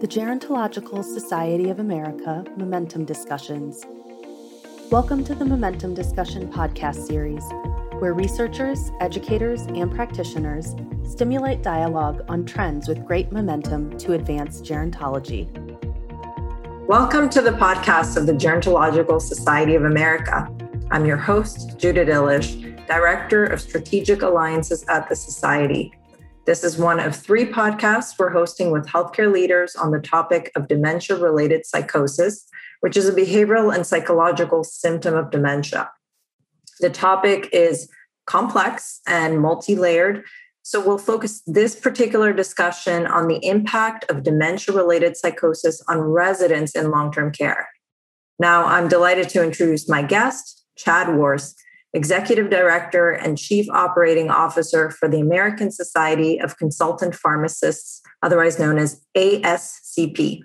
the Gerontological Society of America Momentum Discussions. Welcome to the Momentum Discussion podcast series, where researchers, educators, and practitioners stimulate dialogue on trends with great momentum to advance gerontology. Welcome to the podcast of the Gerontological Society of America. I'm your host, Judith Illish, Director of Strategic Alliances at the Society. This is one of three podcasts we're hosting with healthcare leaders on the topic of dementia related psychosis, which is a behavioral and psychological symptom of dementia. The topic is complex and multi layered. So we'll focus this particular discussion on the impact of dementia related psychosis on residents in long term care. Now, I'm delighted to introduce my guest, Chad Worz. Executive Director and Chief Operating Officer for the American Society of Consultant Pharmacists, otherwise known as ASCP.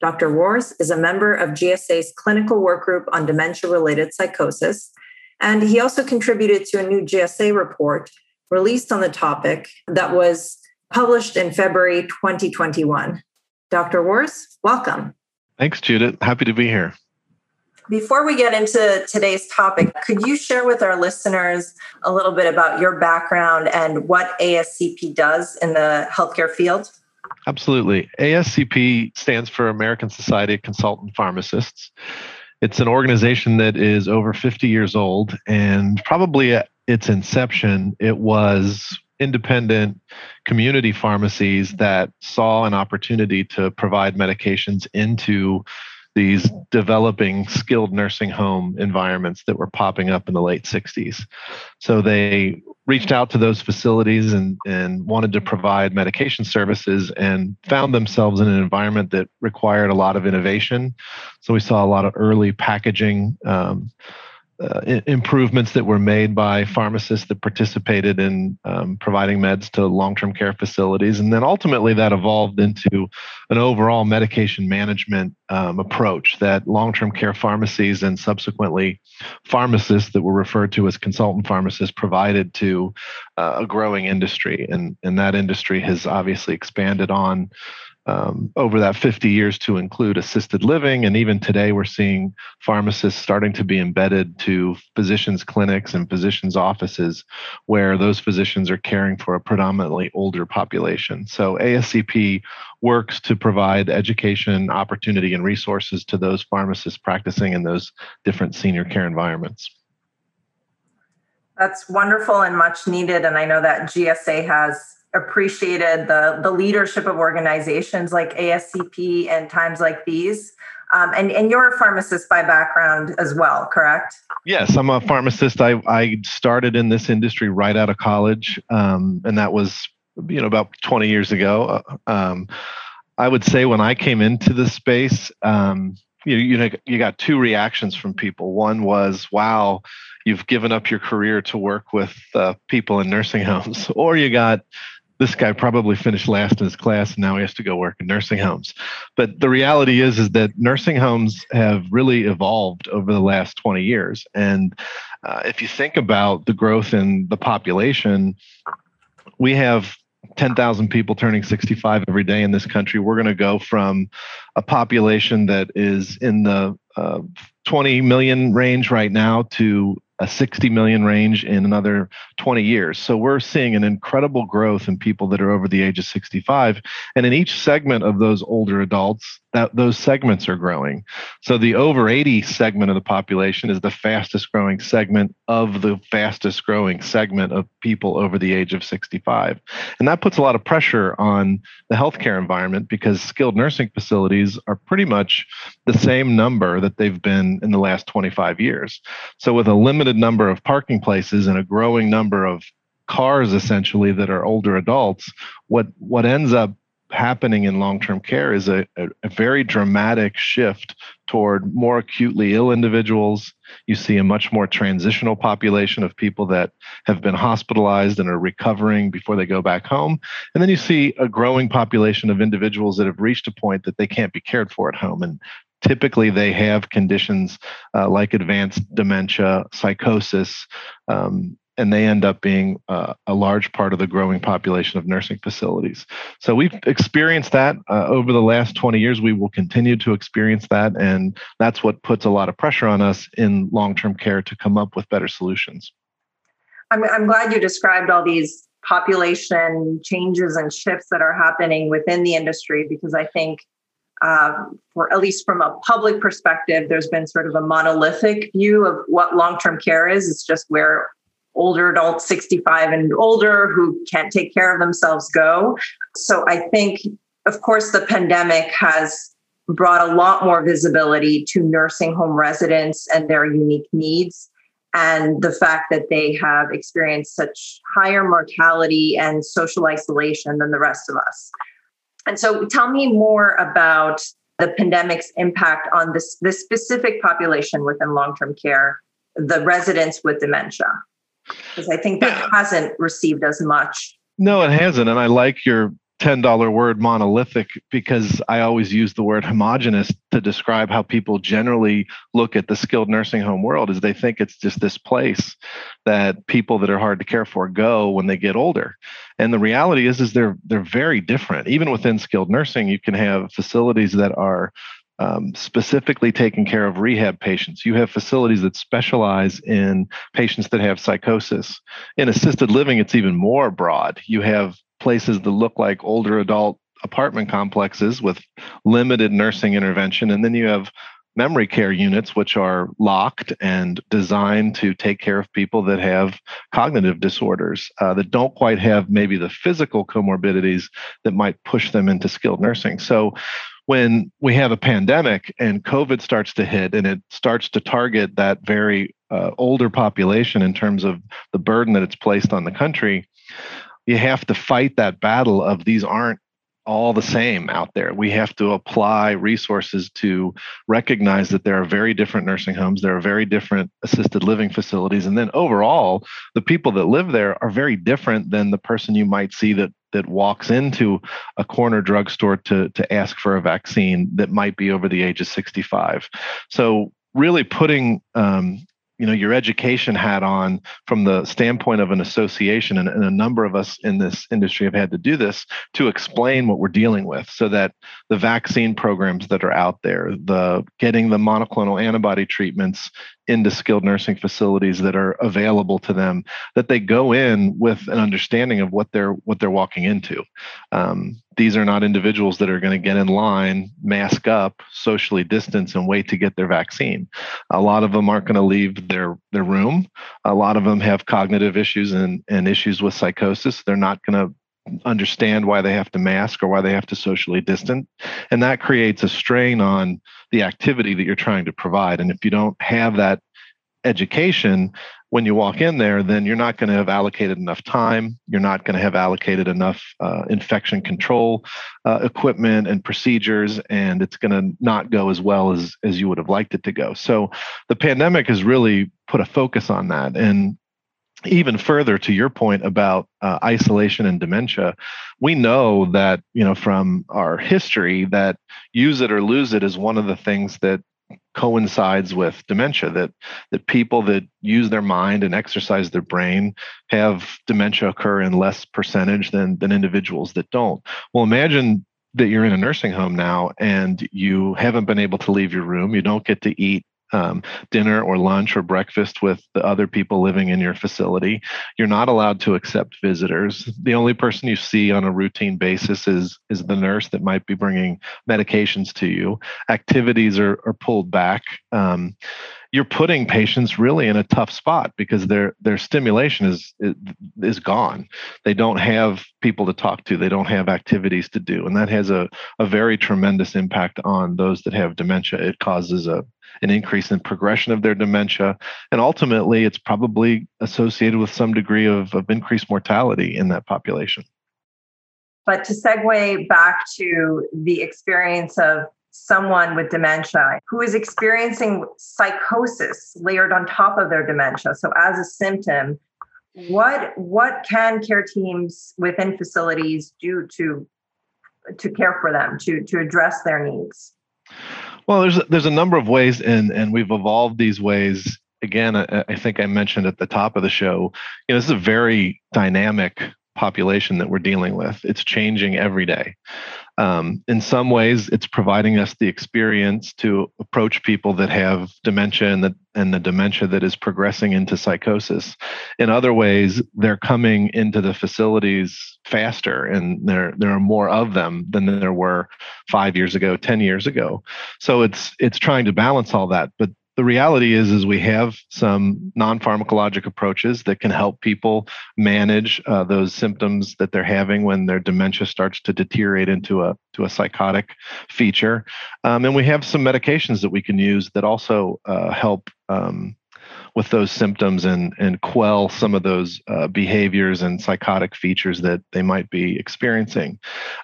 Dr. Worz is a member of GSA's clinical work group on dementia related psychosis, and he also contributed to a new GSA report released on the topic that was published in February 2021. Dr. Worz, welcome. Thanks, Judith. Happy to be here. Before we get into today's topic, could you share with our listeners a little bit about your background and what ASCP does in the healthcare field? Absolutely. ASCP stands for American Society of Consultant Pharmacists. It's an organization that is over 50 years old, and probably at its inception, it was independent community pharmacies that saw an opportunity to provide medications into these developing skilled nursing home environments that were popping up in the late 60s. So they reached out to those facilities and, and wanted to provide medication services and found themselves in an environment that required a lot of innovation. So we saw a lot of early packaging. Um, uh, improvements that were made by pharmacists that participated in um, providing meds to long-term care facilities, and then ultimately that evolved into an overall medication management um, approach that long-term care pharmacies and subsequently pharmacists that were referred to as consultant pharmacists provided to uh, a growing industry, and and that industry has obviously expanded on um, over that 50 years to include assisted living. And even today, we're seeing pharmacists starting to be embedded to physicians' clinics and physicians' offices where those physicians are caring for a predominantly older population. So ASCP works to provide education, opportunity, and resources to those pharmacists practicing in those different senior care environments. That's wonderful and much needed. And I know that GSA has appreciated the the leadership of organizations like ASCP and times like these. Um, and, and you're a pharmacist by background as well, correct? Yes, I'm a pharmacist. I, I started in this industry right out of college, um, and that was you know about 20 years ago. Uh, um, I would say when I came into the space, um, you you know you got two reactions from people. One was, "Wow, you've given up your career to work with uh, people in nursing homes," or you got this guy probably finished last in his class and now he has to go work in nursing homes but the reality is is that nursing homes have really evolved over the last 20 years and uh, if you think about the growth in the population we have 10,000 people turning 65 every day in this country. We're going to go from a population that is in the uh, 20 million range right now to a 60 million range in another 20 years. So we're seeing an incredible growth in people that are over the age of 65. And in each segment of those older adults, that those segments are growing. So the over 80 segment of the population is the fastest growing segment of the fastest growing segment of people over the age of 65. And that puts a lot of pressure on the healthcare environment because skilled nursing facilities are pretty much the same number that they've been in the last 25 years. So with a limited number of parking places and a growing number of cars essentially that are older adults, what what ends up happening in long-term care is a, a, a, very dramatic shift toward more acutely ill individuals. You see a much more transitional population of people that have been hospitalized and are recovering before they go back home. And then you see a growing population of individuals that have reached a point that they can't be cared for at home. And typically they have conditions uh, like advanced dementia psychosis um, and they end up being uh, a large part of the growing population of nursing facilities. So we've experienced that uh, over the last 20 years. We will continue to experience that, and that's what puts a lot of pressure on us in long term care to come up with better solutions. I'm, I'm glad you described all these population changes and shifts that are happening within the industry because I think um, for at least from a public perspective, there's been sort of a monolithic view of what long-term care is. It's just where older adults 65 and older who can't take care of themselves go. So I think, of course, the pandemic has brought a lot more visibility to nursing home residents and their unique needs. And the fact that they have experienced such higher mortality and social isolation than the rest of us. And so tell me more about the pandemic's impact on this, this specific population within long-term care, the residents with dementia because I think that yeah. hasn't received as much. No, it hasn't. And I like your $10 word monolithic because I always use the word homogenous to describe how people generally look at the skilled nursing home world is they think it's just this place that people that are hard to care for go when they get older. And the reality is is they're they're very different. Even within skilled nursing, you can have facilities that are um, specifically taking care of rehab patients. You have facilities that specialize in patients that have psychosis. In assisted living, it's even more broad. You have places that look like older adult apartment complexes with limited nursing intervention. And then you have memory care units, which are locked and designed to take care of people that have cognitive disorders uh, that don't quite have maybe the physical comorbidities that might push them into skilled nursing. So when we have a pandemic and COVID starts to hit and it starts to target that very uh, older population in terms of the burden that it's placed on the country, you have to fight that battle of these aren't all the same out there. We have to apply resources to recognize that there are very different nursing homes, there are very different assisted living facilities, and then overall, the people that live there are very different than the person you might see that that walks into a corner drugstore to to ask for a vaccine that might be over the age of 65. So really putting um, you know your education hat on from the standpoint of an association and, and, a number of us in this industry have had to do this to explain what we're dealing with so that the vaccine programs that are out there the getting the monoclonal antibody treatments into skilled nursing facilities that are available to them that they go in with an understanding of what they're what they're walking into. Um, these are not individuals that are going to get in line mask up socially distance and wait to get their vaccine. A lot of them aren't going to leave their their room. A lot of them have cognitive issues and, and issues with psychosis. They're not going to understand why they have to mask or why they have to socially distance. And that creates a strain on the activity that you're trying to provide. And if you don't have that education, when you walk in there, then you're not going to have allocated enough time. You're not going to have allocated enough uh, infection control uh, equipment and procedures, and it's going to not go as well as as you would have liked it to go. So, the pandemic has really put a focus on that. And even further to your point about uh, isolation and dementia we know that you know from our history that use it or lose it is one of the things that coincides with dementia that that people that use their mind and exercise their brain have dementia occur in less percentage than than individuals that don't. Well imagine that you're in a nursing home now and you haven't been able to leave your room you don't get to eat um, dinner or lunch or breakfast with the other people living in your facility. You're not allowed to accept visitors. The only person you see on a routine basis is is the nurse that might be bringing medications to you. Activities are, are pulled back. Um, you're putting patients really in a tough spot because their their stimulation is is gone. They don't have people to talk to. They don't have activities to do, and that has a a very tremendous impact on those that have dementia. It causes a an increase in progression of their dementia, and ultimately, it's probably associated with some degree of, of increased mortality in that population. But to segue back to the experience of someone with dementia who is experiencing psychosis layered on top of their dementia. So as a symptom, what what can care teams within facilities do to to care for them to to address their needs? Well, there's there's a number of ways, and and we've evolved these ways again, I, I think I mentioned at the top of the show, you know, this is a very dynamic population that we're dealing with. It's changing every day. Um, in some ways, it's providing us the experience to approach people that have dementia and the, and the dementia that is progressing into psychosis. In other ways, they're coming into the facilities faster, and there there are more of them than there were five years ago, ten years ago. So it's it's trying to balance all that, but the reality is is we have some non-pharmacologic approaches that can help people manage uh, those symptoms that they're having when their dementia starts to deteriorate into a to a psychotic feature. Um, and we have some medications that we can use that also uh, help um, with those symptoms and and quell some of those uh, behaviors and psychotic features that they might be experiencing.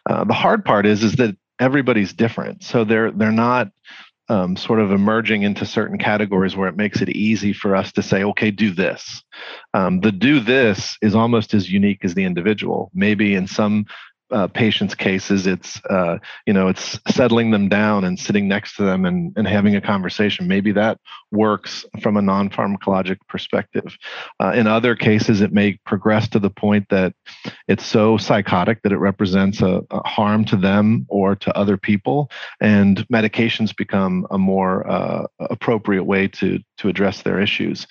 Uh, the hard part is is that everybody's different. So they're they're not um, sort of emerging into certain categories where it makes it easy for us to say, okay, do this. Um, the do this is almost as unique as the individual. Maybe in some uh, patients' cases, it's uh, you know it's settling them down and sitting next to them and, and having a conversation. Maybe that works from a non-pharmacologic perspective. Uh, in other cases, it may progress to the point that it's so psychotic that it represents a, a harm to them or to other people, and medications become a more uh, appropriate way to to address their issues.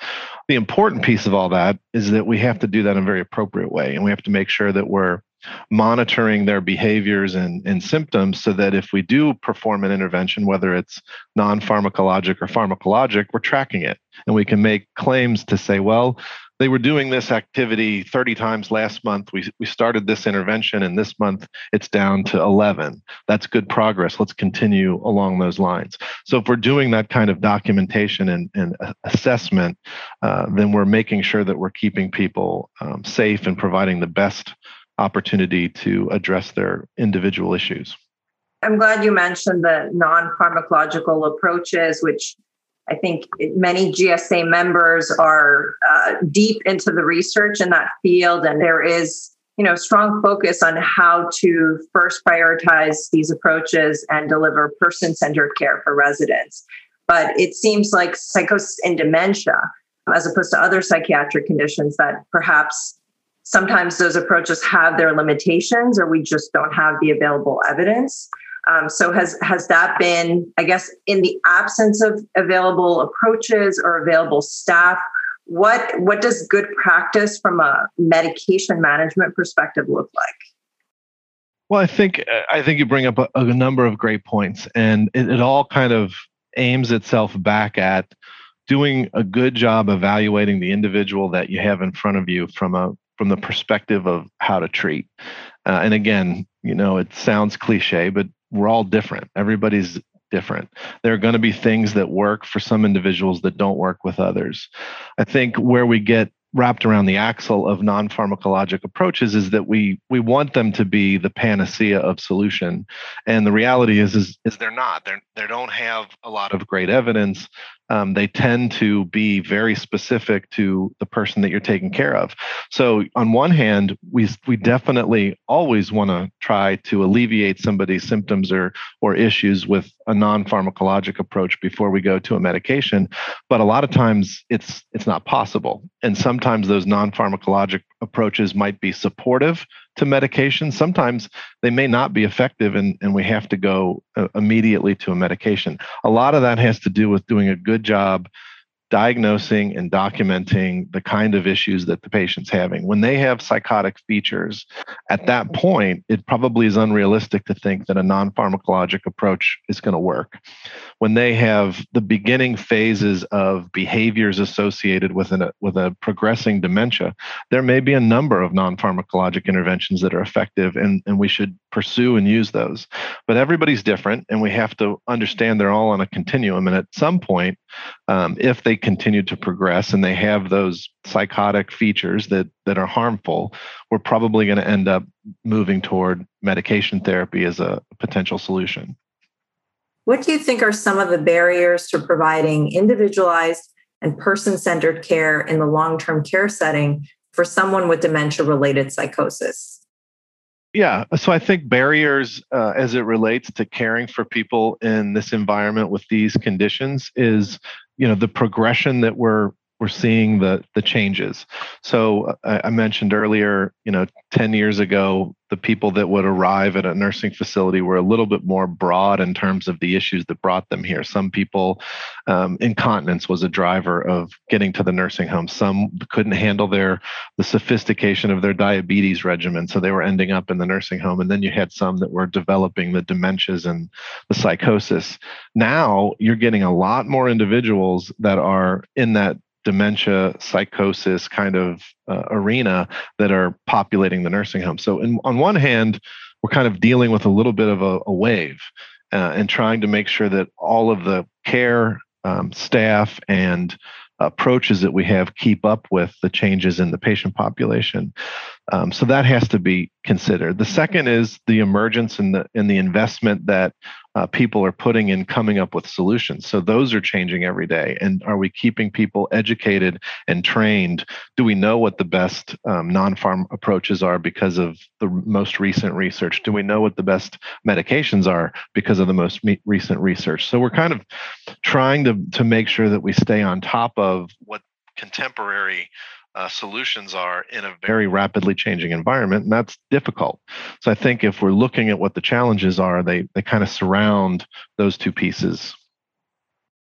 The important piece of all that is that we have to do that in a very appropriate way, and we have to make sure that we're monitoring their behaviors and, and symptoms so that if we do perform an intervention, whether it's non pharmacologic or pharmacologic, we're tracking it. And we can make claims to say, well, they were doing this activity 30 times last month. We, we started this intervention, and this month it's down to 11. That's good progress. Let's continue along those lines. So, if we're doing that kind of documentation and, and assessment, uh, then we're making sure that we're keeping people um, safe and providing the best opportunity to address their individual issues. I'm glad you mentioned the non pharmacological approaches, which I think many GSA members are uh, deep into the research in that field, and there is you know strong focus on how to first prioritize these approaches and deliver person-centered care for residents. But it seems like psychosis and dementia, as opposed to other psychiatric conditions, that perhaps sometimes those approaches have their limitations or we just don't have the available evidence. Um, so has has that been i guess in the absence of available approaches or available staff what what does good practice from a medication management perspective look like? Well i think i think you bring up a, a number of great points and it, it all kind of aims itself back at doing a good job evaluating the individual that you have in front of you from a from the perspective of how to treat. Uh, and again, you know, it sounds cliche, but we're all different. Everybody's different. There are going to be things that work for some individuals that don't work with others. I think where we get wrapped around the axle of non-pharmacologic approaches is that we we want them to be the panacea of solution and the reality is is, is they're not they're, they don't have a lot of great evidence um, they tend to be very specific to the person that you're taking care of. So on one hand, we we definitely always want to try to alleviate somebody's symptoms or or issues with a non-pharmacologic approach before we go to a medication. But a lot of times it's it's not possible, and sometimes those non-pharmacologic approaches might be supportive to medication. Sometimes they may not be effective and, and we have to go uh, immediately to a medication. A lot of that has to do with doing a good job diagnosing and documenting the kind of issues that the patient's having. When they have psychotic features, at that point, it probably is unrealistic to think that a non pharmacologic approach is going to work. When they have the beginning phases of behaviors associated with, an, with a progressing dementia, there may be a number of non pharmacologic interventions that are effective, and, and we should pursue and use those. But everybody's different, and we have to understand they're all on a continuum. And at some point, um, if they continue to progress and they have those psychotic features that that are harmful, we're probably going to end up moving toward medication therapy as a potential solution. What do you think are some of the barriers to providing individualized and person centered care in the long term care setting for someone with dementia related psychosis? Yeah, so I think barriers uh, as it relates to caring for people in this environment with these conditions is you know the progression that we're we're seeing the the changes. So I, I, mentioned earlier, you know, 10 years ago, the people that would arrive at a nursing facility were a little bit more broad in terms of the issues that brought them here. Some people, um, incontinence was a driver of getting to the nursing home. Some couldn't handle their the sophistication of their diabetes regimen, so they were ending up in the nursing home. And then you had some that were developing the dementias and the psychosis. Now you're getting a lot more individuals that are in that dementia psychosis kind of uh, arena that are populating the nursing home so in, on one hand we're kind of dealing with a little bit of a, a wave uh, and trying to make sure that all of the care um, staff and approaches that we have keep up with the changes in the patient population. Um, so that has to be considered. The second is the emergence and the the investment that uh, people are putting in coming up with solutions. So those are changing every day. And are we keeping people educated and trained? Do we know what the best um, non-pharm approaches are because of the most recent research? Do we know what the best medications are because of the most me- recent research? So we're kind of trying to to make sure that we stay on top of what contemporary uh, solutions are in a very rapidly changing environment, and that's difficult. So I think if we're looking at what the challenges are, they they kind of surround those two pieces.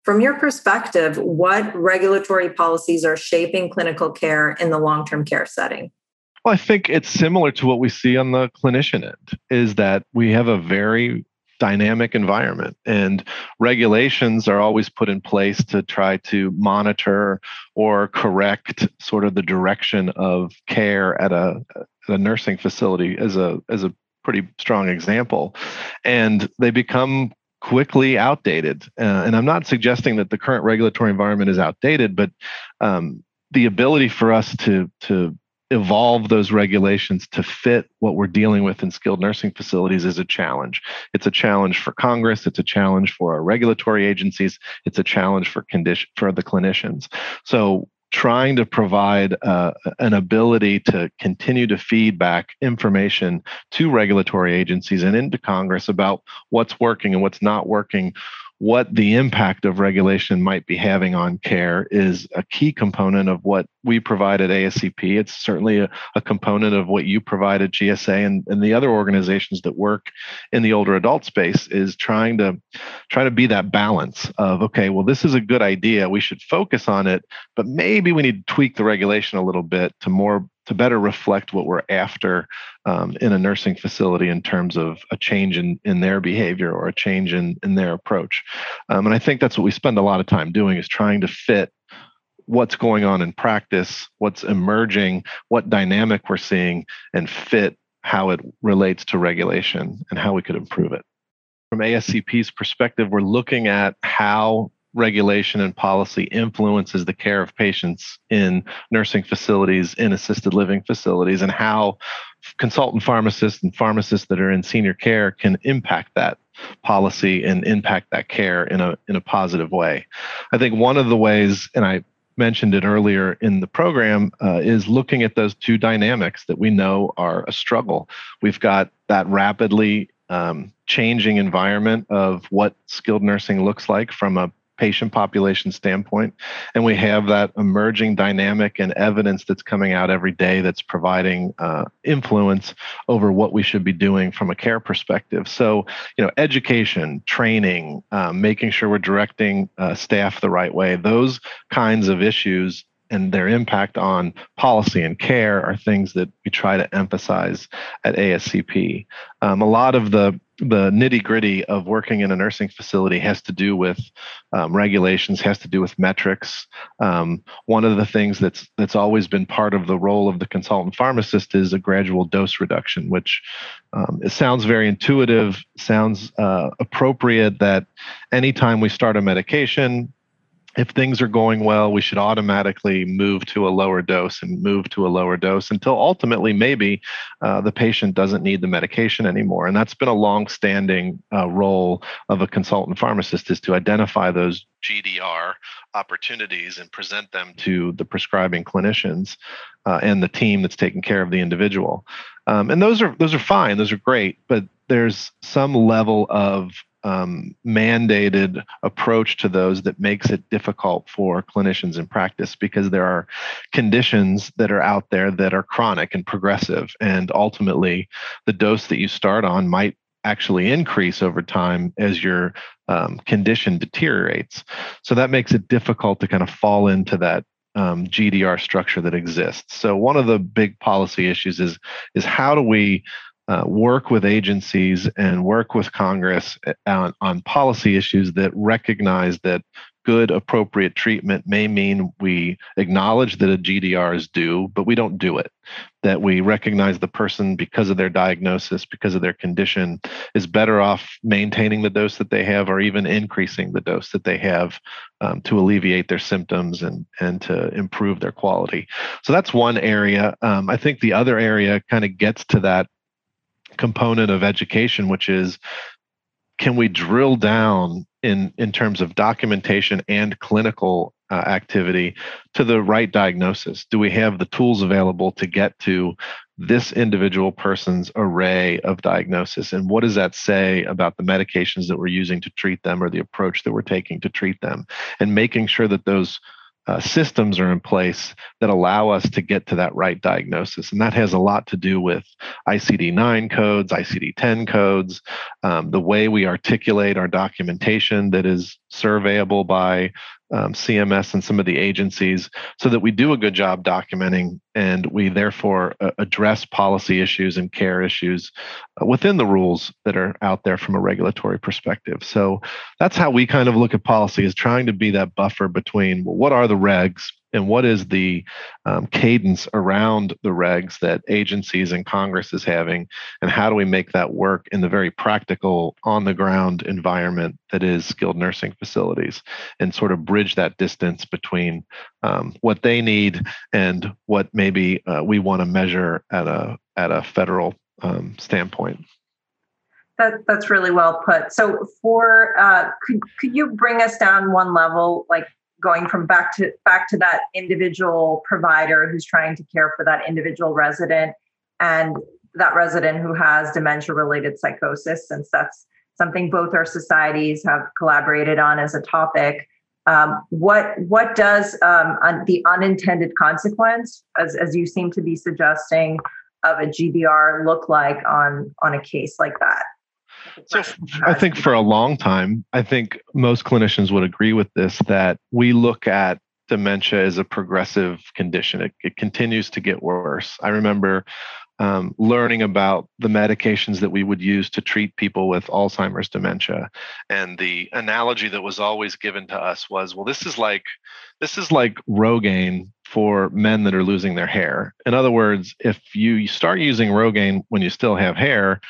From your perspective, what regulatory policies are shaping clinical care in the long-term care setting? Well, I think it's similar to what we see on the clinician end, is that we have a very dynamic environment. And regulations are always put in place to try to monitor or correct sort of the direction of care at a, at a nursing facility as a as a pretty strong example. And they become quickly outdated. Uh, and i'm not suggesting that the current regulatory environment is outdated but um, the ability for us to to evolve those regulations to fit what we're dealing with in skilled nursing facilities is a challenge. It's a challenge for Congress, it's a challenge for our regulatory agencies, it's a challenge for condition for the clinicians. So trying to provide uh, an ability to continue to feed back information to regulatory agencies and into Congress about what's working and what's not working what the impact of regulation might be having on care is a key component of what we provide at ASCP. It's certainly a, a, component of what you provide at GSA and, and the other organizations that work in the older adult space is trying to try to be that balance of okay, well, this is a good idea. We should focus on it, but maybe we need to tweak the regulation a little bit to more to better reflect what we're after um, in a nursing facility in terms of a change in, in their behavior or a change in, in their approach. Um, and I think that's what we spend a lot of time doing is trying to fit what's going on in practice, what's emerging, what dynamic we're seeing, and fit how it relates to regulation and how we could improve it. From ASCP's perspective, we're looking at how regulation and policy influences the care of patients in nursing facilities, in assisted living facilities, and how consultant pharmacists and pharmacists that are in senior care can impact that policy and impact that care in a in a positive way. I think one of the ways, and I mentioned it earlier in the program, uh, is looking at those two dynamics that we know are a struggle. We've got that rapidly um, changing environment of what skilled nursing looks like from a patient population standpoint. And we have that emerging dynamic and evidence that's coming out every day that's providing uh, influence over what we should be doing from a care perspective. So, you know, education, training, um, making sure we're directing uh, staff the right way, those kinds of issues and their impact on policy and care are things that we try to emphasize at ASCP. Um, a lot of the the nitty gritty of working in a nursing facility has to do with um, regulations, has to do with metrics. Um, one of the things that's that's always been part of the role of the consultant pharmacist is a gradual dose reduction, which um, it sounds very intuitive, sounds uh, appropriate. That anytime we start a medication, if things are going well, we should automatically move to a lower dose and move to a lower dose until ultimately maybe uh, the patient doesn't need the medication anymore. And that's been a long-standing uh, role of a consultant pharmacist is to identify those GDR opportunities and present them to the prescribing clinicians uh, and the team that's taking care of the individual. Um, and those are those are fine, those are great, but there's some level of um, mandated approach to those that makes it difficult for clinicians in practice because there are conditions that are out there that are chronic and progressive. And ultimately, the dose that you start on might actually increase over time as your um, condition deteriorates. So that makes it difficult to kind of fall into that um, GDR structure that exists. So one of the big policy issues is is how do we uh, work with agencies and work with Congress on, on policy issues that recognize that good, appropriate treatment may mean we acknowledge that a GDR is due, but we don't do it. That we recognize the person, because of their diagnosis, because of their condition, is better off maintaining the dose that they have or even increasing the dose that they have um, to alleviate their symptoms and, and to improve their quality. So that's one area. Um, I think the other area kind of gets to that component of education, which is can we drill down in in terms of documentation and clinical uh, activity to the right diagnosis? Do we have the tools available to get to this individual person's array of diagnosis? And what does that say about the medications that we're using to treat them or the approach that we're taking to treat them? And making sure that those uh, systems are in place that allow us to get to that right diagnosis. And that has a lot to do with ICD 9 codes, ICD 10 codes, um, the way we articulate our documentation that is surveyable by um, CMS and some of the agencies so that we do a good job documenting and we therefore uh, address policy issues and care issues uh, within the rules that are out there from a regulatory perspective. So that's how we kind of look at policy is trying to be that buffer between well, what are the regs and what is the um, cadence around the regs that agencies and Congress is having, and how do we make that work in the very practical, on the ground environment that is skilled nursing facilities, and sort of bridge that distance between um, what they need and what maybe uh, we want to measure at a at a federal um, standpoint. That, that's really well put. So, for uh, could could you bring us down one level, like going from back to back to that individual provider who's trying to care for that individual resident and that resident who has dementia related psychosis since that's something both our societies have collaborated on as a topic. Um, what what does um, un, the unintended consequence as, as you seem to be suggesting of a GDR look like on on a case like that so I think for a long time, I think most clinicians would agree with this that we look at dementia as a progressive condition. It, it continues to get worse. I remember um, learning about the medications that we would use to treat people with Alzheimer's dementia, and the analogy that was always given to us was, "Well, this is like this is like Rogaine for men that are losing their hair." In other words, if you start using Rogaine when you still have hair,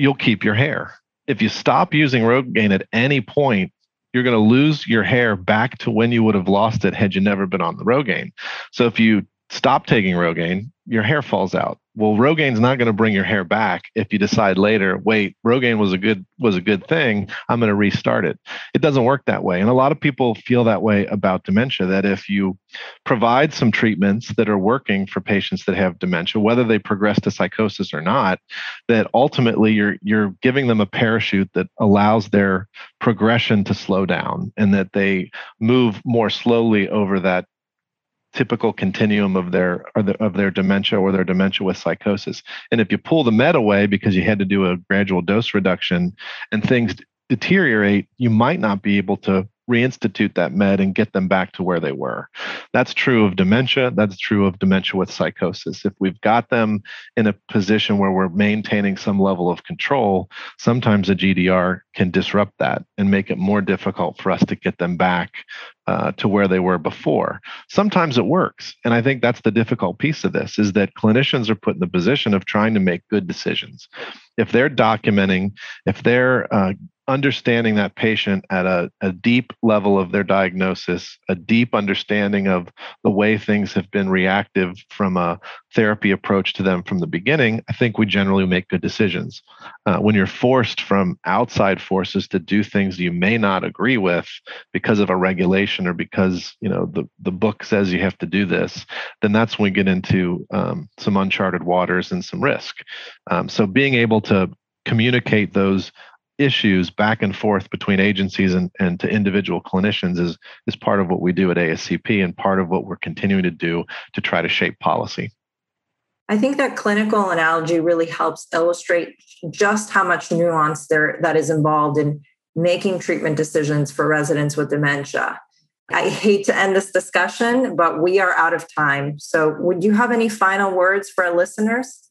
you'll keep your hair. If you stop using Rogaine at any point, you're going to lose your hair back to when you would have lost it had you never been on the Rogaine. So if you stop taking Rogaine, your hair falls out. Well, Rogaine's not going to bring your hair back if you decide later, wait, Rogaine was a good was a good thing. I'm going to restart it. It doesn't work that way. And a lot of people feel that way about dementia that if you provide some treatments that are working for patients that have dementia, whether they progress to psychosis or not, that ultimately you're you're giving them a parachute that allows their progression to slow down and that they move more slowly over that typical continuum of their of their dementia or their dementia with psychosis. And if you pull the med away because you had to do a gradual dose reduction and things deteriorate, you might not be able to reinstitute that med and get them back to where they were. That's true of dementia. That's true of dementia with psychosis. If we've got them in a position where we're maintaining some level of control, sometimes a GDR can disrupt that and make it more difficult for us to get them back uh, to where they were before. Sometimes it works. And I think that's the difficult piece of this is that clinicians are put in the position of trying to make good decisions. If they're documenting, if they're uh, understanding that patient at a, a deep level of their diagnosis, a deep understanding of the way things have been reactive from a therapy approach to them from the beginning, I think we generally make good decisions. Uh, when you're forced from outside forces to do things you may not agree with because of a regulation or because you know the, the book says you have to do this, then that's when we get into um, some uncharted waters and some risk. Um, so being able to communicate those issues back and forth between agencies and, and to individual clinicians is is part of what we do at ASCP and part of what we're continuing to do to try to shape policy. I think that clinical analogy really helps illustrate just how much nuance there that is involved in making treatment decisions for residents with dementia. I hate to end this discussion, but we are out of time. So, would you have any final words for our listeners?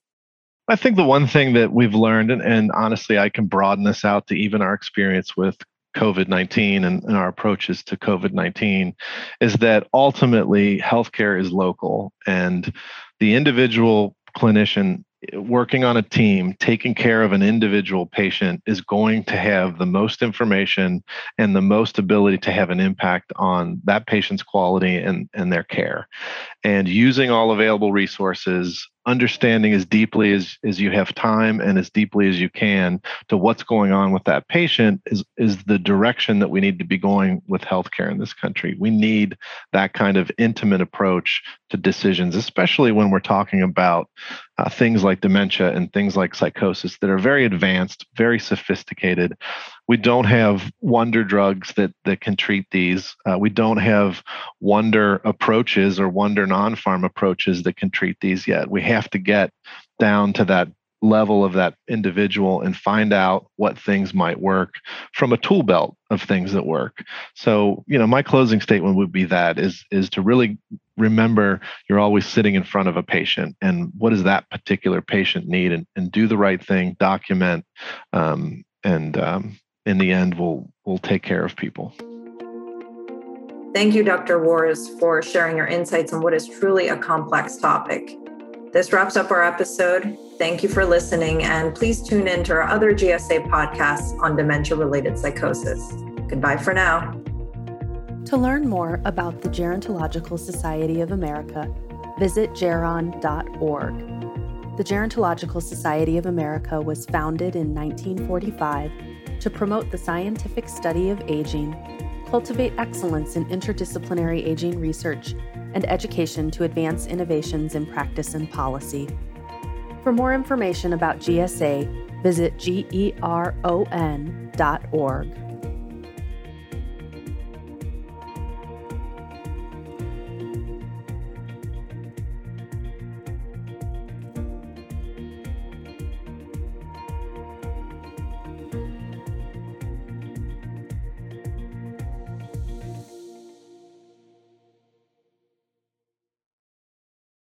I think the one thing that we've learned, and, and honestly, I can broaden this out to even our experience with COVID 19 and, and, our approaches to COVID 19 is that ultimately healthcare is local and the individual clinician eh, working on a team, taking care of an individual patient is going to have the most information and the most ability to have an impact on that patient's quality and, and their care. And using all available resources understanding as deeply as, as you have time and as deeply as you can to what's going on with that patient is, is the direction that we need to be going with healthcare in this country. We need that kind of intimate approach to decisions, especially when we're talking about uh, things like dementia and things like psychosis that are very advanced, very sophisticated we don't have wonder drugs that that can treat these. Uh, we don't have wonder approaches or wonder non-pharm approaches that can treat these yet. We have to get down to that level of that individual and find out what things might work from a tool belt of things that work so you know my closing statement would be that is is to really remember you're always sitting in front of a patient and what does that particular patient need and, and do the right thing document um, and um, in the end will will take care of people. Thank you, Dr. Worz, for sharing your insights on what is truly a complex topic. This wraps up our episode. Thank you for listening, and please tune in to our other GSA podcasts on dementia related psychosis. Goodbye for now. To learn more about the Gerontological Society of America, visit geron.org. The Gerontological Society of America was founded in 1945 to promote the scientific study of aging, cultivate excellence in interdisciplinary aging research, and education to advance innovations in practice and policy. For more information about GSA, visit geron.org.